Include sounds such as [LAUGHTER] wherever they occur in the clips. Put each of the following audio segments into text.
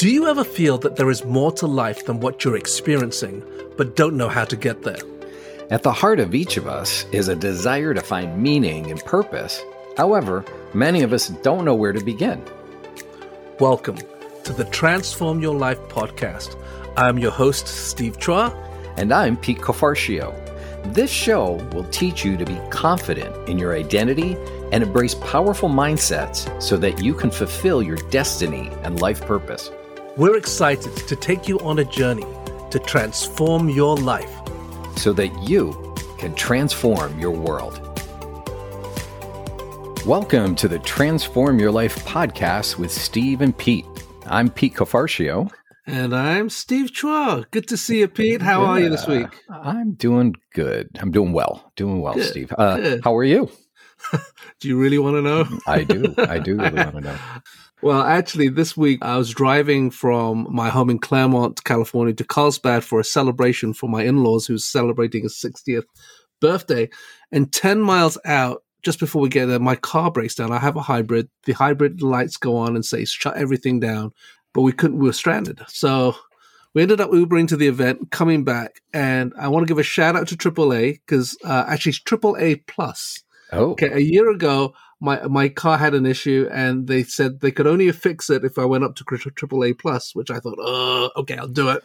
Do you ever feel that there is more to life than what you're experiencing, but don't know how to get there? At the heart of each of us is a desire to find meaning and purpose. However, many of us don't know where to begin. Welcome to the Transform Your Life podcast. I'm your host, Steve Chua. And I'm Pete Cofarcio. This show will teach you to be confident in your identity and embrace powerful mindsets so that you can fulfill your destiny and life purpose. We're excited to take you on a journey to transform your life so that you can transform your world. Welcome to the Transform Your Life podcast with Steve and Pete. I'm Pete Cofarcio. And I'm Steve Chua. Good to see you, Pete. How yeah, are you this week? I'm doing good. I'm doing well. Doing well, good, Steve. Uh, how are you? [LAUGHS] do you really want to know? I do. I do really [LAUGHS] want to know. Well, actually, this week I was driving from my home in Claremont, California to Carlsbad for a celebration for my in laws who's celebrating his 60th birthday. And 10 miles out, just before we get there, my car breaks down. I have a hybrid. The hybrid lights go on and say, shut everything down. But we couldn't, we were stranded. So we ended up Ubering to the event, coming back. And I want to give a shout out to AAA because uh, actually, it's AAA Plus Oh, okay. A year ago, my my car had an issue, and they said they could only fix it if I went up to AAA plus, which I thought, oh, okay, I'll do it.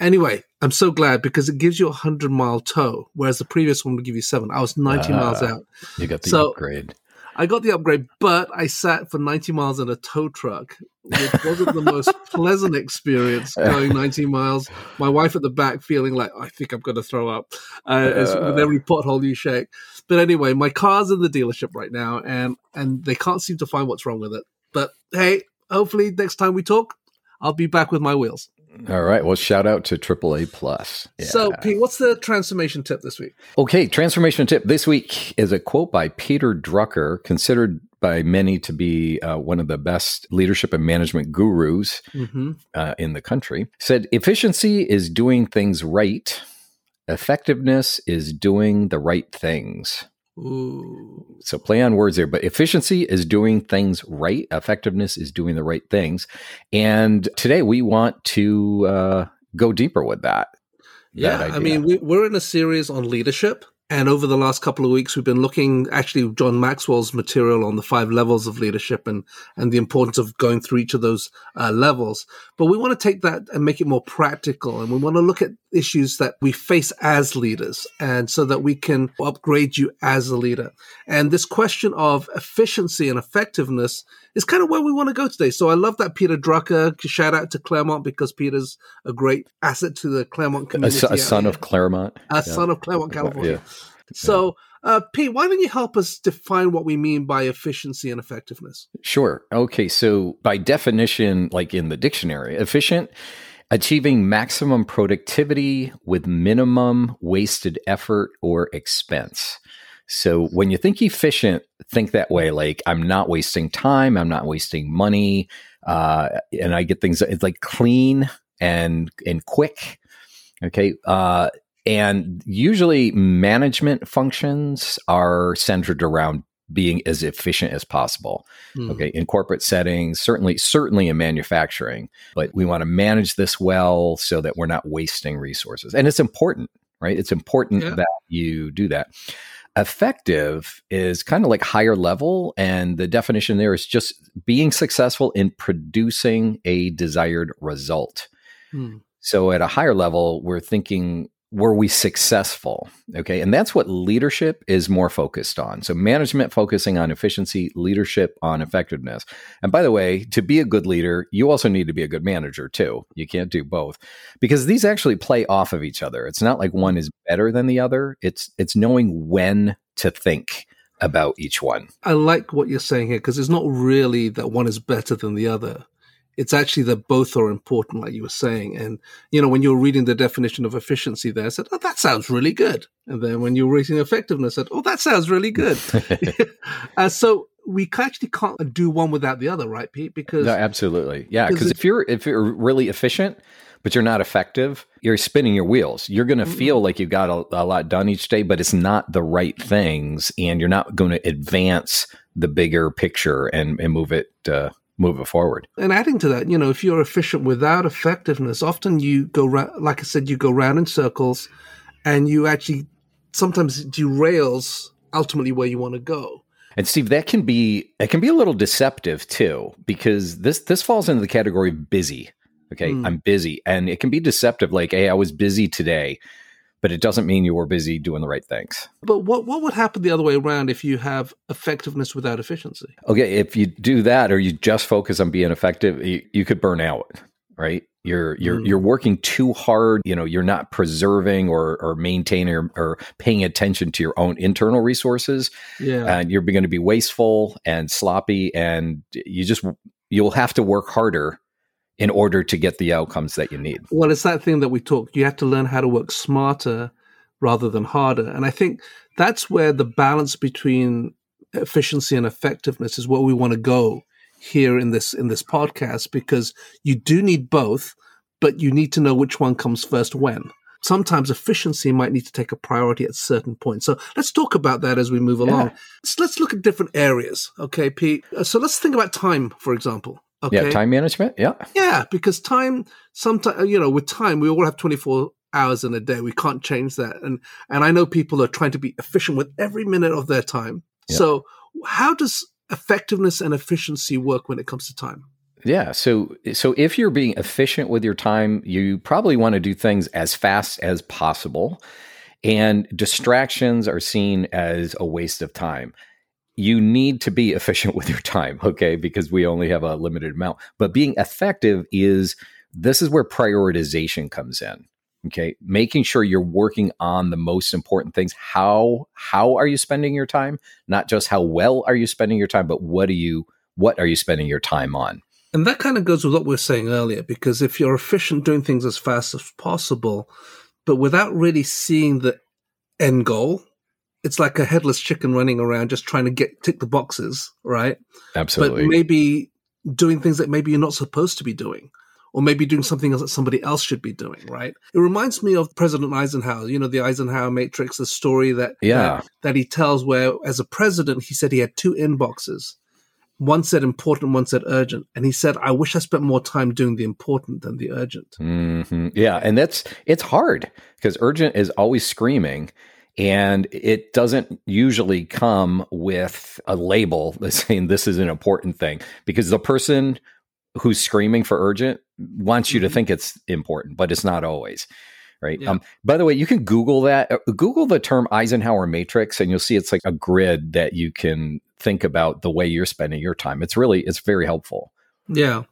Anyway, I'm so glad because it gives you a hundred mile tow, whereas the previous one would give you seven. I was 90 uh, miles out. You got the so, upgrade. I got the upgrade, but I sat for 90 miles in a tow truck, which wasn't the most [LAUGHS] pleasant experience going 90 miles. My wife at the back feeling like, I think I'm going to throw up uh, uh, with every pothole you shake. But anyway, my car's in the dealership right now, and, and they can't seem to find what's wrong with it. But hey, hopefully next time we talk, I'll be back with my wheels. All right. Well, shout out to AAA Plus. Yeah. So, Pete, what's the transformation tip this week? Okay, transformation tip this week is a quote by Peter Drucker, considered by many to be uh, one of the best leadership and management gurus mm-hmm. uh, in the country. Said, "Efficiency is doing things right. Effectiveness is doing the right things." Ooh. So play on words there, but efficiency is doing things right. Effectiveness is doing the right things. And today we want to uh, go deeper with that. Yeah, that I mean, we, we're in a series on leadership. And over the last couple of weeks, we've been looking actually John Maxwell's material on the five levels of leadership and, and the importance of going through each of those uh, levels. But we want to take that and make it more practical. And we want to look at issues that we face as leaders and so that we can upgrade you as a leader. And this question of efficiency and effectiveness is kind of where we want to go today. So I love that Peter Drucker. Shout out to Claremont because Peter's a great asset to the Claremont community. A, a son of Claremont. A yeah. son of Claremont, California. Yeah. So, uh, Pete, why don't you help us define what we mean by efficiency and effectiveness? Sure. Okay. So, by definition, like in the dictionary, efficient, achieving maximum productivity with minimum wasted effort or expense. So, when you think efficient, think that way like, I'm not wasting time, I'm not wasting money, uh, and I get things, it's like clean and, and quick. Okay. Uh, and usually management functions are centered around being as efficient as possible. Mm. Okay, in corporate settings, certainly certainly in manufacturing, but we want to manage this well so that we're not wasting resources. And it's important, right? It's important yeah. that you do that. Effective is kind of like higher level and the definition there is just being successful in producing a desired result. Mm. So at a higher level, we're thinking were we successful? Okay. And that's what leadership is more focused on. So, management focusing on efficiency, leadership on effectiveness. And by the way, to be a good leader, you also need to be a good manager too. You can't do both because these actually play off of each other. It's not like one is better than the other, it's, it's knowing when to think about each one. I like what you're saying here because it's not really that one is better than the other it's actually that both are important, like you were saying. And, you know, when you're reading the definition of efficiency there, I said, oh, that sounds really good. And then when you're reading effectiveness, I said, oh, that sounds really good. [LAUGHS] [LAUGHS] uh, so we actually can't do one without the other, right, Pete? Because no, absolutely, yeah. Because if you're if you're really efficient, but you're not effective, you're spinning your wheels. You're going to feel like you've got a, a, lot done each day, but it's not the right things, and you're not going to advance the bigger picture and, and move it uh, move it forward. And adding to that, you know, if you're efficient without effectiveness, often you go, ra- like I said, you go round in circles and you actually sometimes derails ultimately where you want to go. And Steve, that can be it can be a little deceptive too, because this this falls into the category of busy. Okay, mm. I'm busy, and it can be deceptive. Like, hey, I was busy today, but it doesn't mean you were busy doing the right things. But what what would happen the other way around if you have effectiveness without efficiency? Okay, if you do that, or you just focus on being effective, you, you could burn out, right? You're you're mm. you're working too hard. You know, you're not preserving or or maintaining or, or paying attention to your own internal resources. Yeah, and you're going to be wasteful and sloppy, and you just you'll have to work harder in order to get the outcomes that you need. Well, it's that thing that we talk. You have to learn how to work smarter rather than harder, and I think that's where the balance between efficiency and effectiveness is where we want to go here in this in this podcast because you do need both, but you need to know which one comes first when. Sometimes efficiency might need to take a priority at certain points. So let's talk about that as we move along. Yeah. So let's look at different areas. Okay, Pete. So let's think about time, for example. Okay. Yeah, time management. Yeah. Yeah, because time, sometimes, uh, you know, with time, we all have 24 hours in a day. We can't change that. And, and I know people are trying to be efficient with every minute of their time. Yeah. So how does effectiveness and efficiency work when it comes to time? Yeah. So so if you're being efficient with your time, you probably want to do things as fast as possible. And distractions are seen as a waste of time. You need to be efficient [LAUGHS] with your time, okay? Because we only have a limited amount. But being effective is this is where prioritization comes in okay making sure you're working on the most important things how how are you spending your time not just how well are you spending your time but what are you what are you spending your time on and that kind of goes with what we were saying earlier because if you're efficient doing things as fast as possible but without really seeing the end goal it's like a headless chicken running around just trying to get tick the boxes right absolutely but maybe doing things that maybe you're not supposed to be doing or maybe doing something else that somebody else should be doing, right? It reminds me of President Eisenhower, you know, the Eisenhower Matrix, the story that, yeah. that, that he tells where as a president, he said he had two inboxes. One said important, one said urgent. And he said, I wish I spent more time doing the important than the urgent. Mm-hmm. Yeah. And that's, it's hard because urgent is always screaming and it doesn't usually come with a label that's [LAUGHS] saying this is an important thing because the person who's screaming for urgent wants you to mm-hmm. think it's important, but it's not always. Right. Yeah. Um, by the way, you can Google that. Uh, Google the term Eisenhower matrix, and you'll see it's like a grid that you can think about the way you're spending your time. It's really, it's very helpful. Yeah.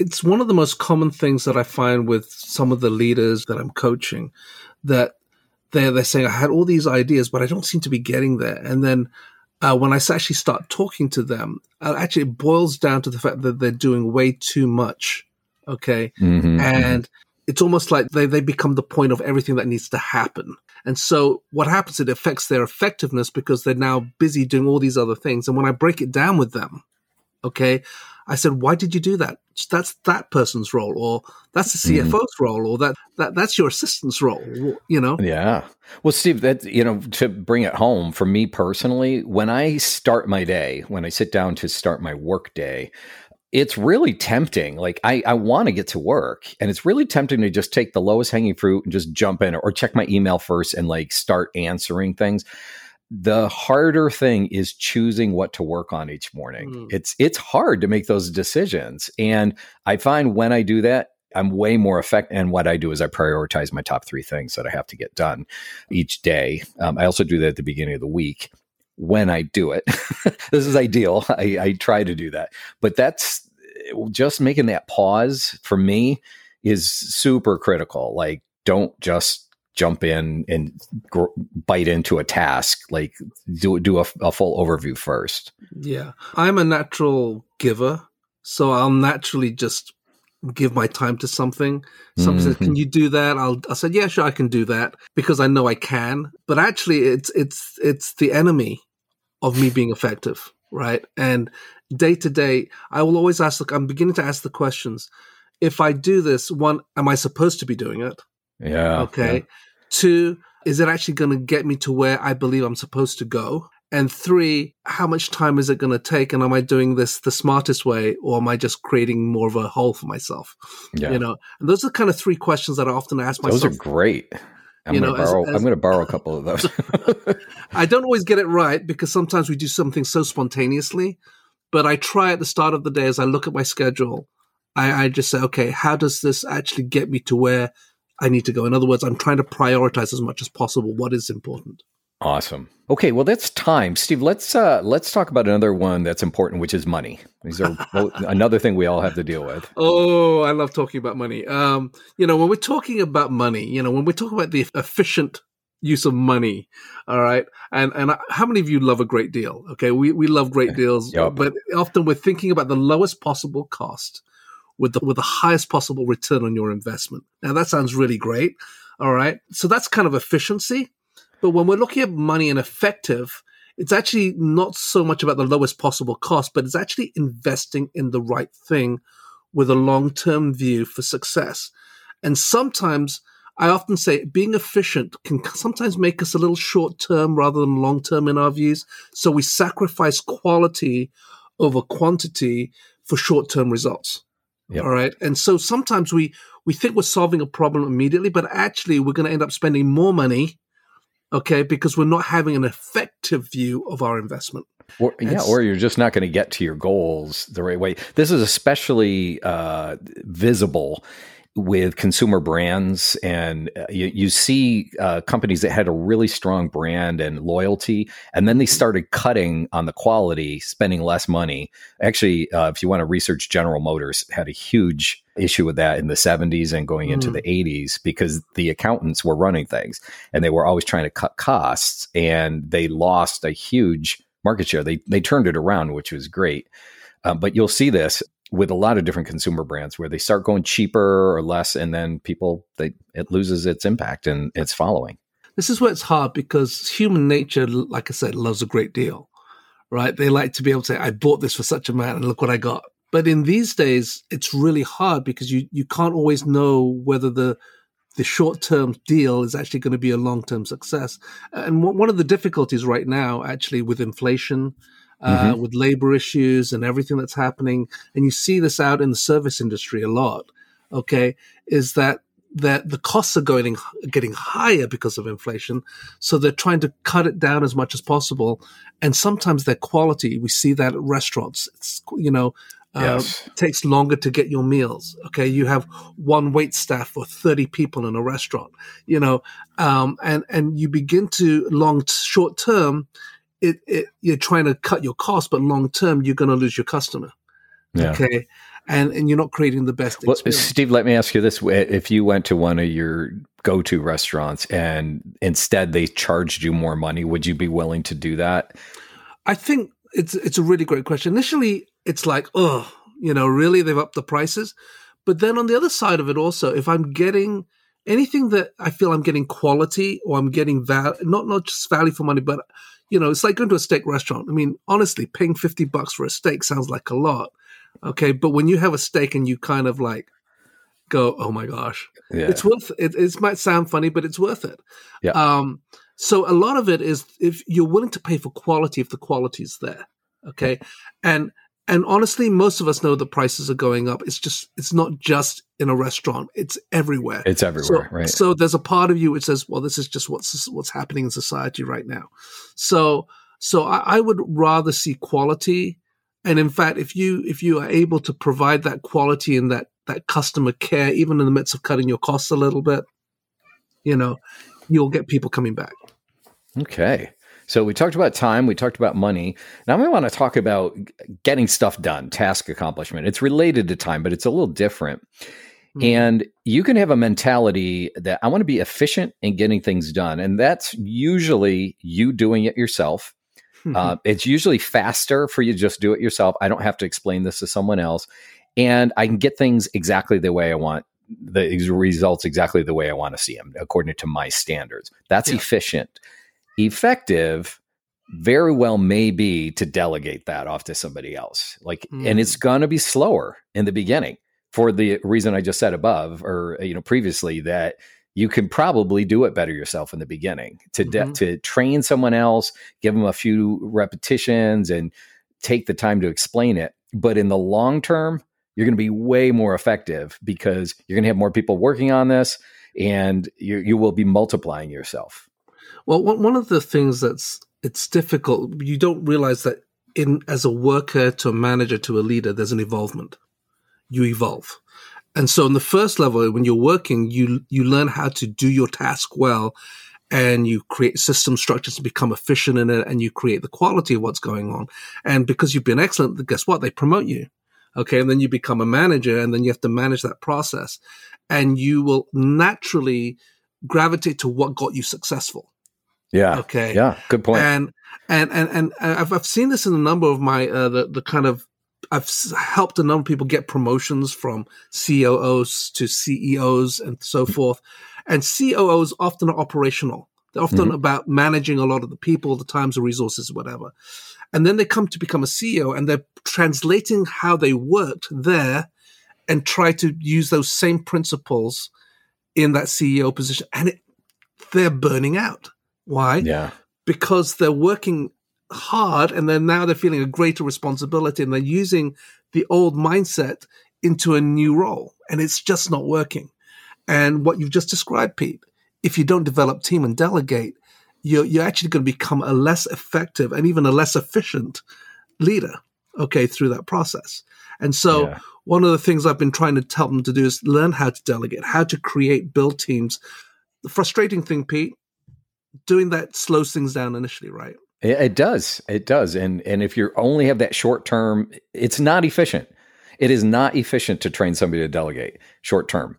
It's one of the most common things that I find with some of the leaders that I'm coaching that they're, they're saying, I had all these ideas, but I don't seem to be getting there. And then uh, when I actually start talking to them, uh, actually it boils down to the fact that they're doing way too much. Okay. Mm-hmm, and mm-hmm. it's almost like they, they become the point of everything that needs to happen. And so what happens, it affects their effectiveness because they're now busy doing all these other things. And when I break it down with them, okay, I said, why did you do that? That's that person's role, or that's the CFO's mm-hmm. role, or that, that that's your assistant's role, you know? Yeah. Well, Steve, that, you know, to bring it home for me personally, when I start my day, when I sit down to start my work day, it's really tempting. Like I, I want to get to work and it's really tempting to just take the lowest hanging fruit and just jump in or check my email first and like start answering things the harder thing is choosing what to work on each morning. Mm. It's it's hard to make those decisions. And I find when I do that, I'm way more effective. And what I do is I prioritize my top three things that I have to get done each day. Um, I also do that at the beginning of the week when I do it. [LAUGHS] this is ideal. I, I try to do that. But that's just making that pause for me is super critical. Like, don't just jump in and gr- bite into a task like do do a, a, full overview first. Yeah. I'm a natural giver so i'll naturally just give my time to something. Somebody mm-hmm. says can you do that? I'll i said yeah sure i can do that because i know i can. But actually it's it's it's the enemy of me being effective right? And day to day i will always ask look i'm beginning to ask the questions. If i do this one am i supposed to be doing it yeah. Okay. Yeah. Two, is it actually going to get me to where I believe I'm supposed to go? And three, how much time is it going to take? And am I doing this the smartest way or am I just creating more of a hole for myself? Yeah. You know, and those are kind of three questions that I often ask myself. Those are great. I'm going to borrow. As, as, I'm going to borrow a [LAUGHS] couple of those. [LAUGHS] I don't always get it right because sometimes we do something so spontaneously. But I try at the start of the day as I look at my schedule. I, I just say, okay, how does this actually get me to where I need to go? In other words, I'm trying to prioritize as much as possible what is important. Awesome. Okay, well that's time, Steve. Let's uh, let's talk about another one that's important, which is money. These are [LAUGHS] another thing we all have to deal with. Oh, I love talking about money. Um, you know, when we're talking about money, you know, when we're talking about the efficient use of money, all right, and and how many of you love a great deal? Okay, we we love great [LAUGHS] deals, yep. but often we're thinking about the lowest possible cost with the with the highest possible return on your investment. Now that sounds really great. All right, so that's kind of efficiency but when we're looking at money and effective, it's actually not so much about the lowest possible cost, but it's actually investing in the right thing with a long term view for success. And sometimes I often say being efficient can sometimes make us a little short term rather than long term in our views. So we sacrifice quality over quantity for short term results. Yep. All right. And so sometimes we, we think we're solving a problem immediately, but actually we're going to end up spending more money okay, because we're not having an effective view of our investment. Or, yeah, or you're just not going to get to your goals the right way. This is especially uh, visible with consumer brands and uh, you, you see uh, companies that had a really strong brand and loyalty and then they started cutting on the quality spending less money. Actually uh, if you want to research general motors had a huge issue with that in the 70s and going into mm. the 80s because the accountants were running things and they were always trying to cut costs and they lost a huge market share. They, they turned it around which was great. Um, but you'll see this with a lot of different consumer brands where they start going cheaper or less and then people they it loses its impact and its following. This is where it's hard because human nature like i said loves a great deal right? They like to be able to say i bought this for such a amount and look what i got. But in these days it's really hard because you you can't always know whether the the short term deal is actually going to be a long term success. And one of the difficulties right now actually with inflation uh, mm-hmm. with labor issues and everything that's happening. And you see this out in the service industry a lot. Okay, is that that the costs are going getting higher because of inflation, so they're trying to cut it down as much as possible. And sometimes their quality, we see that at restaurants. It's you know. Uh, yes. takes longer to get your meals. Okay, you have one wait staff for thirty people in a restaurant. You know, um, and and you begin to long short term it, it, you're trying to cut your cost, but long term you're going to lose your customer. Yeah. Okay, and and you're not creating the best. Well, Steve, let me ask you this: If you went to one of your go-to restaurants and instead they charged you more money, would you be willing to do that? I think it's it's a really great question. Initially, it's like, oh, you know, really they've upped the prices, but then on the other side of it, also, if I'm getting anything that I feel I'm getting quality or I'm getting value, not not just value for money, but you know, it's like going to a steak restaurant. I mean, honestly, paying 50 bucks for a steak sounds like a lot. Okay. But when you have a steak and you kind of like go, oh my gosh, yeah. it's worth it. It might sound funny, but it's worth it. Yeah. Um, so a lot of it is if you're willing to pay for quality, if the quality is there. Okay. And and honestly, most of us know the prices are going up. It's just, it's not just in a restaurant. It's everywhere. It's everywhere, so, right? So there's a part of you which says, well, this is just what's, what's happening in society right now. So, so I, I would rather see quality. And in fact, if you, if you are able to provide that quality and that, that customer care, even in the midst of cutting your costs a little bit, you know, you'll get people coming back. Okay. So we talked about time, we talked about money. Now we want to talk about getting stuff done, task accomplishment. It's related to time, but it's a little different. Mm-hmm. And you can have a mentality that I want to be efficient in getting things done. And that's usually you doing it yourself. Mm-hmm. Uh, it's usually faster for you to just do it yourself. I don't have to explain this to someone else. And I can get things exactly the way I want the results exactly the way I want to see them according to my standards. That's yeah. efficient effective very well may be to delegate that off to somebody else. Like, mm. and it's hmm. going to be slower in the beginning for the reason I just said above, or you know previously that you can probably do it better yourself in the beginning to de- mm-hmm. to train someone else give them a few repetitions and take the time to explain it but in the long term you're going to be way more effective because you're going to have more people working on this and you, you will be multiplying yourself well one of the things that's it's difficult you don't realize that in as a worker to a manager to a leader there's an involvement. you evolve and so in the first level, when you're working, you, you learn how to do your task well and you create system structures to become efficient in it and you create the quality of what's going on. And because you've been excellent, guess what? They promote you. Okay. And then you become a manager and then you have to manage that process and you will naturally gravitate to what got you successful. Yeah. Okay. Yeah. Good point. And, and, and, and I've, I've seen this in a number of my, uh, the, the kind of I've helped a number of people get promotions from COOs to CEOs and so forth. And COOs often are operational. They're often mm-hmm. about managing a lot of the people, the times, the resources, whatever. And then they come to become a CEO and they're translating how they worked there and try to use those same principles in that CEO position. And it, they're burning out. Why? Yeah. Because they're working hard and then now they're feeling a greater responsibility and they're using the old mindset into a new role and it's just not working. And what you've just described, Pete, if you don't develop team and delegate, you're, you're actually going to become a less effective and even a less efficient leader, okay, through that process. And so yeah. one of the things I've been trying to tell them to do is learn how to delegate, how to create, build teams. The frustrating thing, Pete, doing that slows things down initially, right? It does. It does. And and if you only have that short term, it's not efficient. It is not efficient to train somebody to delegate short term.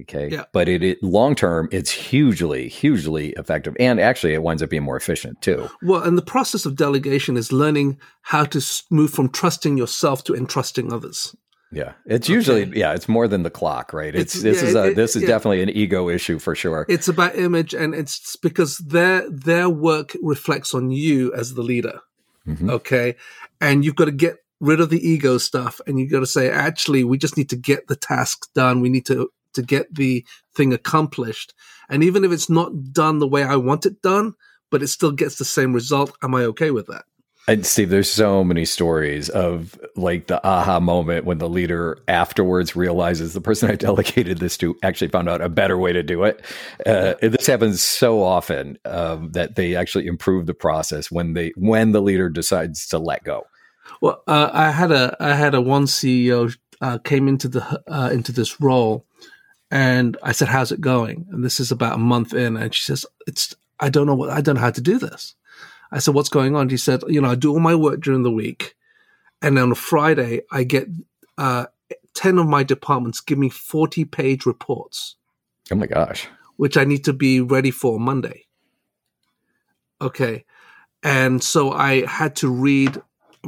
Okay. Yeah. But it, it long term, it's hugely, hugely effective. And actually, it winds up being more efficient too. Well, and the process of delegation is learning how to move from trusting yourself to entrusting others. Yeah, it's usually yeah, it's more than the clock, right? It's, it's this yeah, is a, it, this is yeah. definitely an ego issue for sure. It's about image, and it's because their their work reflects on you as the leader. Mm-hmm. Okay, and you've got to get rid of the ego stuff, and you've got to say, actually, we just need to get the task done. We need to to get the thing accomplished, and even if it's not done the way I want it done, but it still gets the same result, am I okay with that? And Steve, there's so many stories of like the aha moment when the leader afterwards realizes the person I delegated this to actually found out a better way to do it. Uh, this happens so often um, that they actually improve the process when they when the leader decides to let go. Well, uh, I had a I had a one CEO uh, came into the uh, into this role, and I said, "How's it going?" And this is about a month in, and she says, "It's I don't know what I don't know how to do this." I said, what's going on? He said, you know, I do all my work during the week. And on a Friday, I get uh, 10 of my departments give me 40 page reports. Oh my gosh. Which I need to be ready for Monday. Okay. And so I had to read,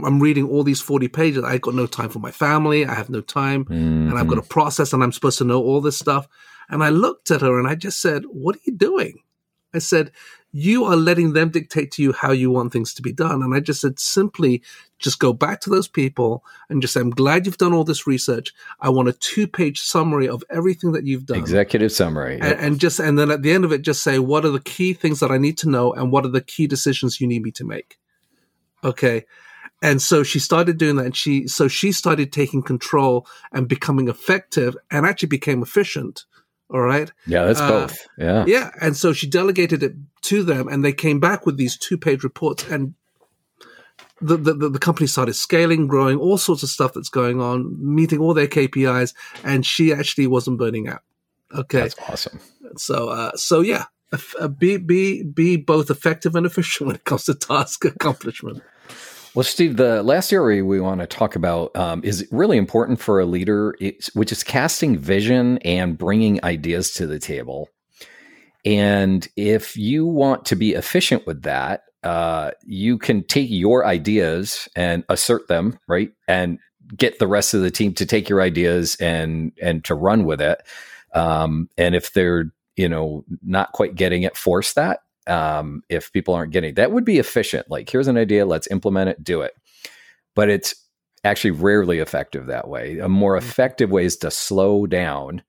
I'm reading all these 40 pages. I got no time for my family. I have no time. Mm-hmm. And I've got to process and I'm supposed to know all this stuff. And I looked at her and I just said, What are you doing? I said, you are letting them dictate to you how you want things to be done. And I just said simply just go back to those people and just say, I'm glad you've done all this research. I want a two page summary of everything that you've done. Executive summary. And, and, just, and then at the end of it, just say, what are the key things that I need to know and what are the key decisions you need me to make? Okay. And so she started doing that. And she, so she started taking control and becoming effective and actually became efficient all right. Yeah, that's uh, both. Yeah. Yeah. And so she delegated it to them and they came back with these two page reports and the, the, the company started scaling, growing, all sorts of stuff that's going on, meeting all their KPIs, and she actually wasn't burning out. Okay, that's awesome. So, uh, so yeah, uh, be be be both effective and efficient when it comes to task accomplishment. Well, Steve, the last area we want to talk about um, is really important for a leader, which is casting vision and bringing ideas to the table. And if you want to be efficient with that, uh, you can take your ideas and assert them, right, and get the rest of the team to take your ideas and and to run with it. Um, and if they're you know not quite getting it, force that um, if people aren't getting that would be efficient. Like here's an idea let's implement it do it. But it's actually rarely effective that way. A more mm-hmm. effective way is to slow down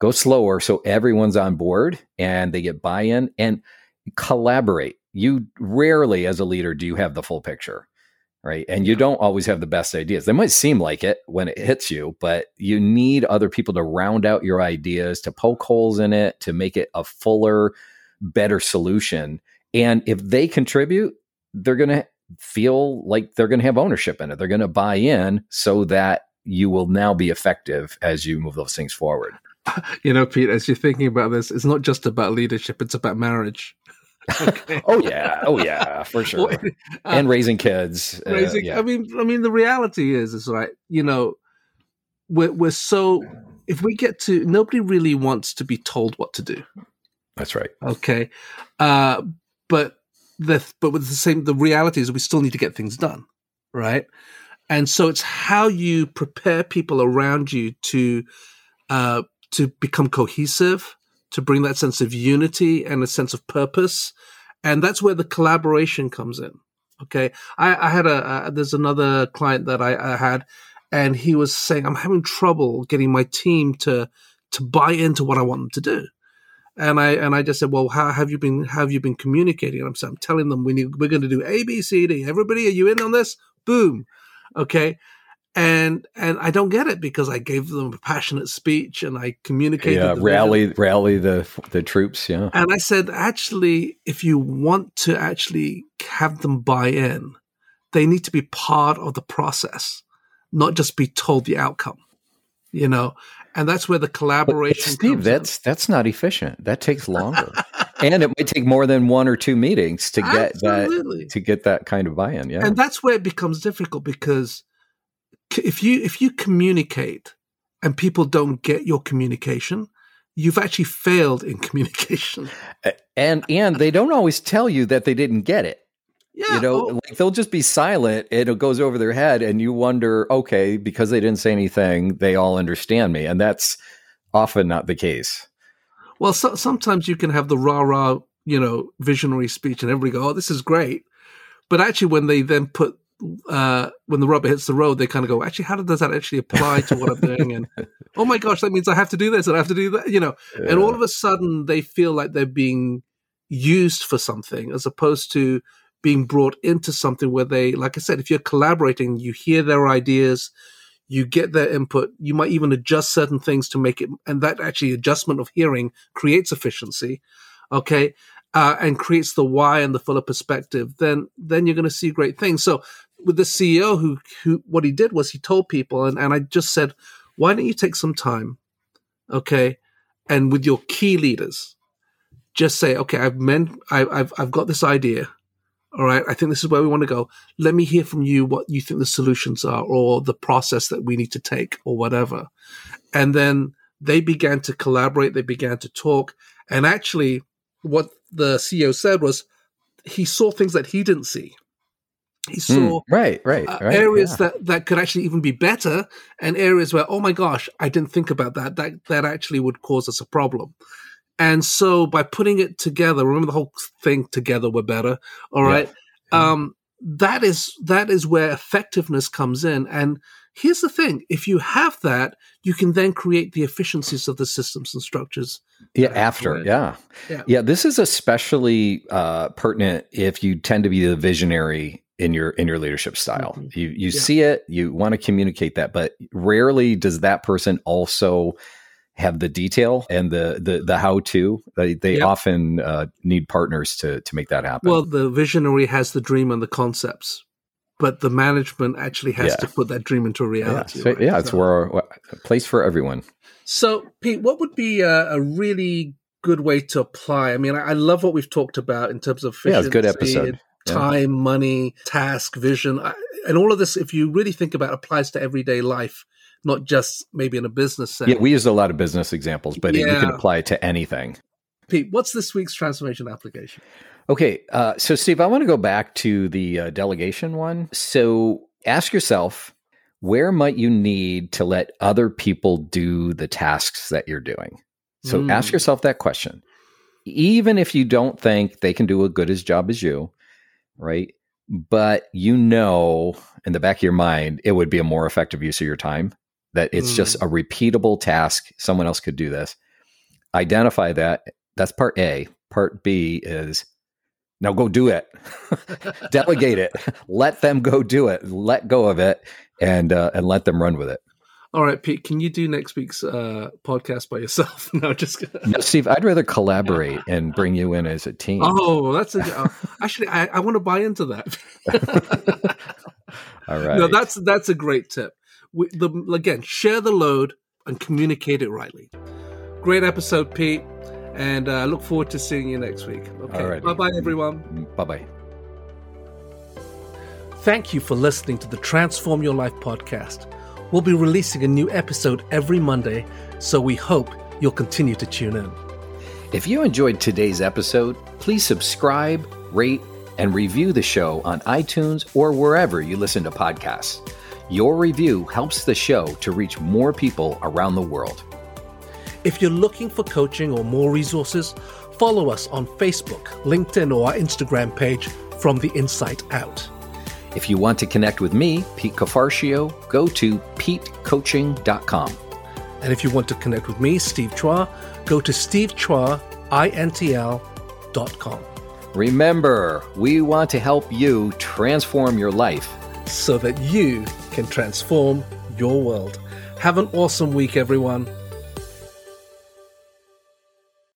go slower so everyone's on board and they get buy-in and collaborate. You rarely as a leader do you have the full picture right? And you don't always have the best ideas. They might seem like it when it hits you but you need other people to round out your ideas to poke holes in it to make it a fuller better solution and if they contribute they're going to feel like they're going to have ownership in it they're going to buy in so that you will now be effective as you move those things forward [LAUGHS] you know, Pete, as you're thinking about this, it's not just about leadership; it's about marriage. Okay. [LAUGHS] oh yeah, oh yeah, for [LAUGHS] sure. uh, and raising kids. Uh, raising, uh, yeah. I mean, I mean, the reality is, is right. You know, we're we're so if we get to nobody really wants to be told what to do. That's right. Okay, uh, but the but with the same, the reality is we still need to get things done, right? And so it's how you prepare people around you to uh, to become cohesive, to bring that sense of unity and a sense of purpose. And that's where the collaboration comes in. Okay. I, I had a, there's another client that I, I had, and he was saying, I'm having trouble getting my team to, to buy into what I want them to do. And I and I just said, well, how have you been? How have you been communicating? And I'm, saying, I'm telling them we need, we're going to do A, B, C, D. Everybody, are you in on this? Boom. Okay and and I don't get it because I gave them a passionate speech and I communicated. Yeah, rally vision. rally the the troops. Yeah, and I said, actually, if you want to actually have them buy in, they need to be part of the process, not just be told the outcome. You know, and that's where the collaboration. But Steve, that's in. that's not efficient. That takes longer, and it might take more than one or two meetings to get Absolutely. that to get that kind of buy-in. Yeah, and that's where it becomes difficult because if you if you communicate and people don't get your communication, you've actually failed in [LAUGHS] communication. And and they don't always tell you that they didn't get it. Yeah, you know, oh. like they'll just be silent. It goes over their head, and you wonder, okay, because they didn't say anything, they all understand me, and that's often not the case. Well, so, sometimes you can have the rah rah, you know, visionary speech, and everybody go, "Oh, this is great," but actually, when they then put uh, when the rubber hits the road, they kind of go, actually, how does that actually apply to what I'm doing? And [LAUGHS] oh my gosh, that means I have to do this and I have to do that, you know. Yeah. And all of a sudden, they feel like they're being used for something as opposed to being brought into something where they, like I said, if you're collaborating, you hear their ideas, you get their input, you might even adjust certain things to make it, and that actually adjustment of hearing creates efficiency. Okay. Uh, and creates the why and the fuller perspective, then then you're going to see great things. So with the CEO who who what he did was he told people and, and I just said, why don't you take some time, okay, and with your key leaders, just say, okay, I've men, I, I've I've got this idea. All right, I think this is where we want to go. Let me hear from you what you think the solutions are or the process that we need to take or whatever. And then they began to collaborate, they began to talk. And actually, what the CEO said was he saw things that he didn't see he saw mm, right, right, uh, right, areas yeah. that that could actually even be better, and areas where oh my gosh, I didn't think about that. That that actually would cause us a problem. And so by putting it together, remember the whole thing together we're better. All right, yeah. um, that is that is where effectiveness comes in. And here's the thing: if you have that, you can then create the efficiencies of the systems and structures. Yeah, after, yeah. yeah, yeah. This is especially uh, pertinent if you tend to be the visionary in your in your leadership style. Mm-hmm. You you yeah. see it, you want to communicate that, but rarely does that person also have the detail and the the, the how to. They they yep. often uh, need partners to to make that happen. Well, the visionary has the dream and the concepts, but the management actually has yeah. to put that dream into reality. Yeah, so, right? yeah it's where a place for everyone. So, Pete, what would be a, a really good way to apply? I mean, I, I, love what we've talked about in terms of yeah, good episode time, yeah. money, task, vision, and all of this. If you really think about, it, applies to everyday life, not just maybe in a business setting. Yeah, we use a lot of business examples, but yeah. you can apply it to anything. Pete, what's this week's transformation application? Okay, uh, so Steve, I want to go back to the uh, delegation one. So ask yourself, where might you need to let other people do the tasks that you're doing? So mm. ask yourself that question. Even if you don't think they can do a good as job as you, right? But you know, in the back of your mind, it would be a more effective use of your time. That it's mm. just a repeatable task. Someone else could do this. identify that. That's part A. Part B is now go do it. [LAUGHS] Delegate it. [LAUGHS] Let them go do it. Let go of it and uh, and let them run with it. All right, Pete, can you do next week's uh, podcast by yourself? [LAUGHS] no, just no, Steve. I'd rather collaborate and bring you in as a team. Oh, that's a, uh, actually I, I want to buy into that. All right. No, that's that's a great tip. We, the, again, share the load and communicate it rightly. Great episode, Pete, and I uh, look forward to seeing you next week. Okay, bye bye, everyone. Mm, bye bye. Thank you for listening to the Transform Your Life podcast. We'll be releasing a new episode every Monday, so we hope you'll continue to tune in. If you enjoyed today's episode, please subscribe, rate, and review the show on iTunes or wherever you listen to podcasts. Your review helps the show to reach more people around the world. If you're looking for coaching or more resources, follow us on Facebook, LinkedIn, or our Instagram page from the Insight Out. If you want to connect with me, Pete Cafarcio, go to petecoaching.com. And if you want to connect with me, Steve Chua, go to stevechuaintl.com. Remember, we want to help you transform your life so that you can transform your world. Have an awesome week, everyone.